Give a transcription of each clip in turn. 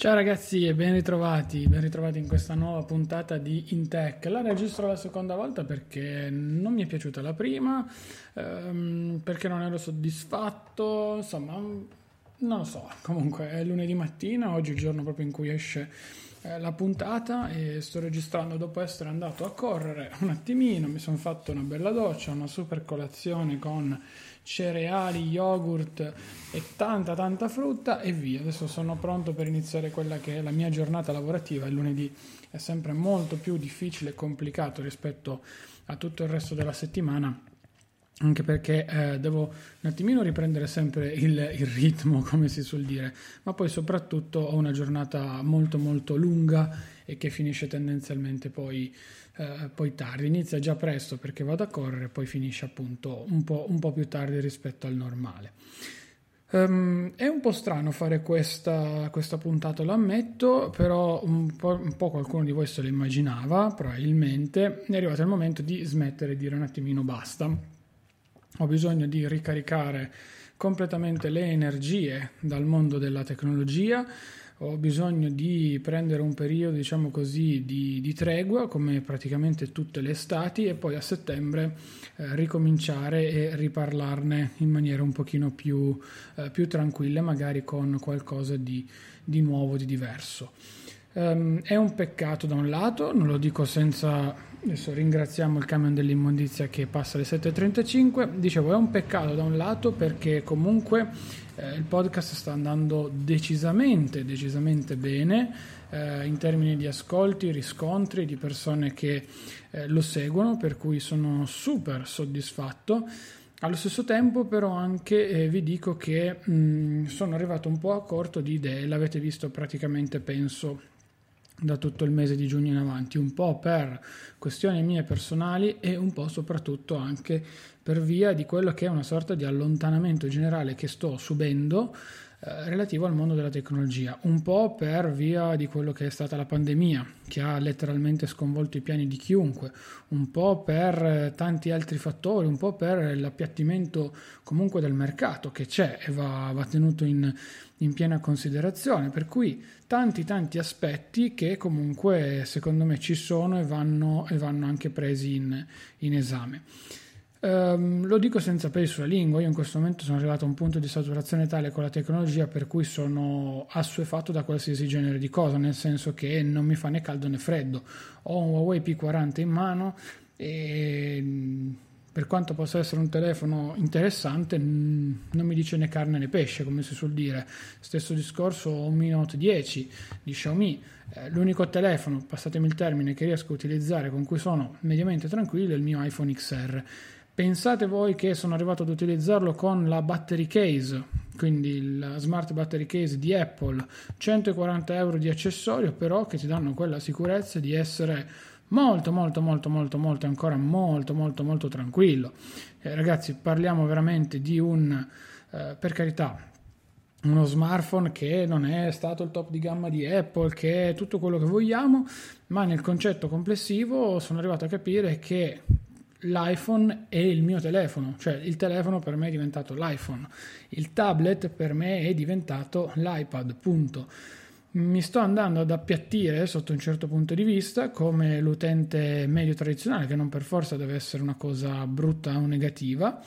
Ciao ragazzi e ben ritrovati, ben ritrovati in questa nuova puntata di Intech. La registro la seconda volta perché non mi è piaciuta la prima, ehm, perché non ero soddisfatto, insomma, non lo so, comunque è lunedì mattina, oggi è il giorno proprio in cui esce eh, la puntata e sto registrando dopo essere andato a correre un attimino, mi sono fatto una bella doccia, una super colazione con cereali, yogurt e tanta tanta frutta e via. Adesso sono pronto per iniziare quella che è la mia giornata lavorativa. Il lunedì è sempre molto più difficile e complicato rispetto a tutto il resto della settimana. Anche perché eh, devo un attimino riprendere sempre il, il ritmo, come si suol dire, ma poi soprattutto ho una giornata molto molto lunga e che finisce tendenzialmente poi eh, poi tardi, inizia già presto perché vado a correre, poi finisce appunto un po', un po più tardi rispetto al normale. Um, è un po' strano fare questa, questa puntata, lo ammetto, però un po', un po', qualcuno di voi se lo immaginava, probabilmente. È arrivato il momento di smettere e dire un attimino basta. Ho bisogno di ricaricare completamente le energie dal mondo della tecnologia ho bisogno di prendere un periodo, diciamo così, di, di, tregua, come praticamente tutte le estati, e poi a settembre eh, ricominciare e riparlarne in maniera un pochino più, eh, più tranquilla, magari con qualcosa di, di nuovo, di diverso. Um, è un peccato da un lato, non lo dico senza... Adesso ringraziamo il camion dell'immondizia che passa alle 7.35. Dicevo, è un peccato da un lato perché comunque eh, il podcast sta andando decisamente, decisamente bene eh, in termini di ascolti, riscontri di persone che eh, lo seguono, per cui sono super soddisfatto. Allo stesso tempo però anche eh, vi dico che mh, sono arrivato un po' a corto di idee, l'avete visto praticamente penso da tutto il mese di giugno in avanti, un po' per questioni mie personali e un po' soprattutto anche per via di quello che è una sorta di allontanamento generale che sto subendo eh, relativo al mondo della tecnologia, un po' per via di quello che è stata la pandemia, che ha letteralmente sconvolto i piani di chiunque, un po' per eh, tanti altri fattori, un po' per l'appiattimento comunque del mercato che c'è e va, va tenuto in, in piena considerazione, per cui tanti tanti aspetti che comunque secondo me ci sono e vanno, e vanno anche presi in, in esame. Um, lo dico senza peli sulla lingua, io in questo momento sono arrivato a un punto di saturazione tale con la tecnologia per cui sono assuefatto da qualsiasi genere di cosa, nel senso che non mi fa né caldo né freddo. Ho un Huawei P40 in mano e per quanto possa essere un telefono interessante, non mi dice né carne né pesce, come si suol dire. Stesso discorso ho un Mi Note 10 di Xiaomi, eh, l'unico telefono, passatemi il termine, che riesco a utilizzare con cui sono mediamente tranquillo è il mio iPhone XR pensate voi che sono arrivato ad utilizzarlo con la battery case, quindi il smart battery case di Apple, 140 euro di accessorio, però che ti danno quella sicurezza di essere molto molto molto molto molto ancora molto molto molto tranquillo. Eh, ragazzi parliamo veramente di un eh, per carità uno smartphone che non è stato il top di gamma di Apple che è tutto quello che vogliamo ma nel concetto complessivo sono arrivato a capire che l'iPhone è il mio telefono, cioè il telefono per me è diventato l'iPhone, il tablet per me è diventato l'iPad, punto. Mi sto andando ad appiattire sotto un certo punto di vista come l'utente medio tradizionale, che non per forza deve essere una cosa brutta o negativa,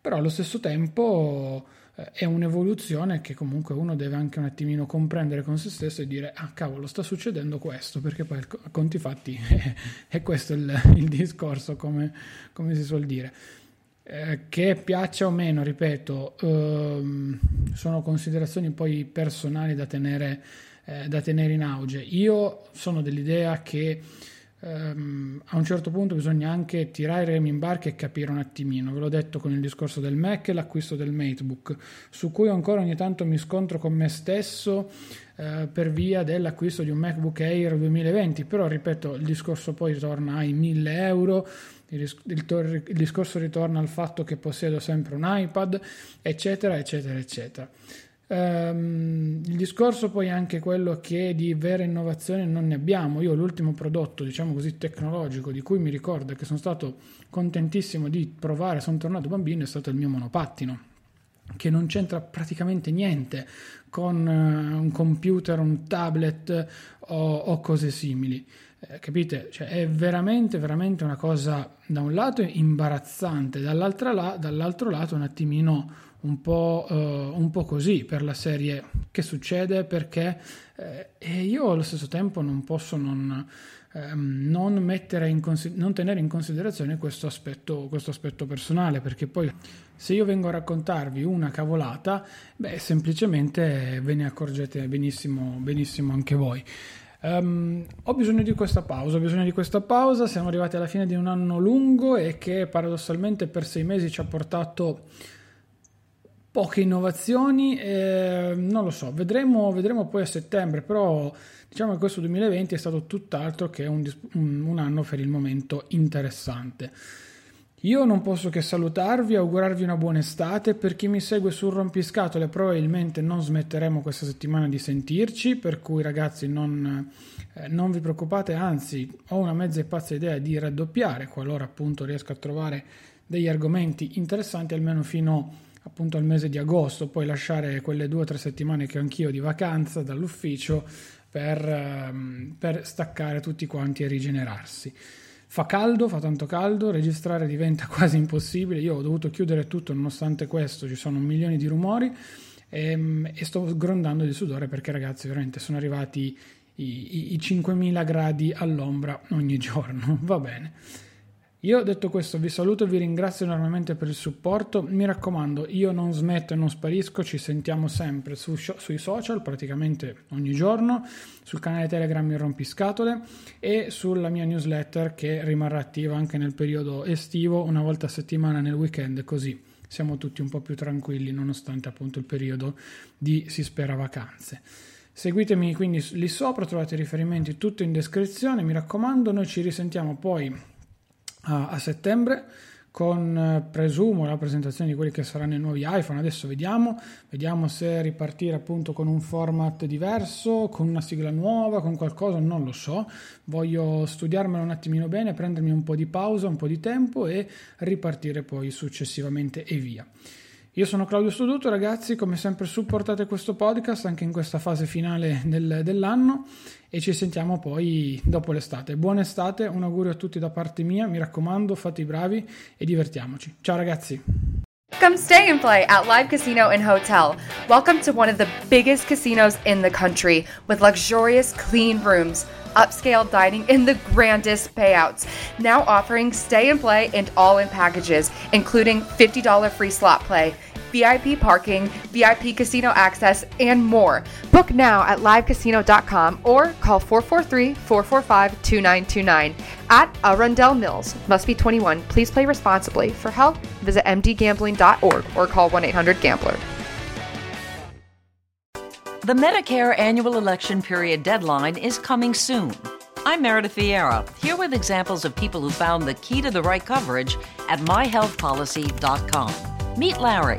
però allo stesso tempo è un'evoluzione che comunque uno deve anche un attimino comprendere con se stesso e dire ah cavolo sta succedendo questo perché poi a conti fatti è questo il, il discorso come, come, si suol dire. Eh, che piaccia o meno ripeto ehm, sono considerazioni poi personali da tenere, eh, da tenere in auge. Io sono dell'idea che Um, a un certo punto bisogna anche tirare i remi in barca e capire un attimino. Ve l'ho detto con il discorso del Mac e l'acquisto del MateBook, su cui ancora ogni tanto mi scontro con me stesso uh, per via dell'acquisto di un MacBook Air 2020. Però, ripeto, il discorso poi ritorna ai 1000 euro. Il, il, il discorso ritorna al fatto che possiedo sempre un iPad, eccetera, eccetera, eccetera. Um, il discorso poi è anche quello che di vera innovazione non ne abbiamo. Io l'ultimo prodotto, diciamo così, tecnologico di cui mi ricordo che sono stato contentissimo di provare, sono tornato bambino, è stato il mio monopattino, che non c'entra praticamente niente con uh, un computer, un tablet o, o cose simili. Eh, capite? Cioè, è veramente, veramente una cosa da un lato imbarazzante, dall'altro, la, dall'altro lato un attimino un po', uh, un po', così per la serie. Che succede? Perché eh, io allo stesso tempo non posso non, ehm, non, consider- non tenere in considerazione questo aspetto, questo aspetto, personale perché poi se io vengo a raccontarvi una cavolata beh semplicemente ve ne accorgete benissimo, benissimo anche voi. Um, ho bisogno di questa pausa, ho bisogno di questa pausa, siamo arrivati alla fine di un anno lungo e che paradossalmente per sei mesi ci ha portato poche innovazioni, eh, non lo so, vedremo, vedremo, poi a settembre, però diciamo che questo 2020 è stato tutt'altro che un, un, anno per il momento interessante. Io non posso che salutarvi, augurarvi una buona estate. Per chi mi segue sul rompiscatole, probabilmente non smetteremo questa settimana di sentirci. Per cui, ragazzi, non, eh, non vi preoccupate, anzi, ho una mezza e pazza idea di raddoppiare qualora appunto riesco a trovare degli argomenti interessanti, almeno fino a appunto al mese di agosto, poi lasciare quelle due o tre settimane che ho anch'io di vacanza dall'ufficio per, ehm, per staccare tutti quanti e rigenerarsi. Fa caldo, fa tanto caldo, registrare diventa quasi impossibile. Io ho dovuto chiudere tutto, nonostante questo ci sono milioni di rumori e, ehm, e sto grondando di sudore perché ragazzi veramente sono arrivati i, i, i 5000 gradi all'ombra ogni giorno. Va bene. Io detto questo vi saluto e vi ringrazio enormemente per il supporto. Mi raccomando, io non smetto e non sparisco, ci sentiamo sempre su, sui social, praticamente ogni giorno, sul canale Telegram Il Rompiscatole e sulla mia newsletter che rimarrà attiva anche nel periodo estivo, una volta a settimana nel weekend, così siamo tutti un po' più tranquilli nonostante appunto il periodo di si spera vacanze. Seguitemi quindi lì sopra, trovate i riferimenti tutto in descrizione, mi raccomando, noi ci risentiamo poi a, a settembre con eh, presumo la presentazione di quelli che saranno i nuovi iPhone. Adesso vediamo, vediamo se ripartire appunto con un format diverso, con una sigla nuova, con qualcosa, non lo so. Voglio studiarmelo un attimino bene, prendermi un po' di pausa, un po' di tempo e ripartire poi successivamente e via. Io sono Claudio Studuto, ragazzi, come sempre supportate questo podcast anche in questa fase finale del, dell'anno e ci sentiamo poi dopo l'estate. Buona estate, un augurio a tutti da parte mia, mi raccomando, fate i bravi e divertiamoci. Ciao ragazzi! Come stay and play at Live Casino and Hotel. Welcome to one of the biggest casinos in the country with luxurious clean rooms, upscale dining, and the grandest payouts. Now offering stay and play and all in packages, including $50 free slot play VIP parking, VIP casino access, and more. Book now at livecasino.com or call 443 445 2929 at Arundel Mills. Must be 21. Please play responsibly. For help, visit mdgambling.org or call 1 800 Gambler. The Medicare annual election period deadline is coming soon. I'm Meredith Vieira, here with examples of people who found the key to the right coverage at myhealthpolicy.com. Meet Larry.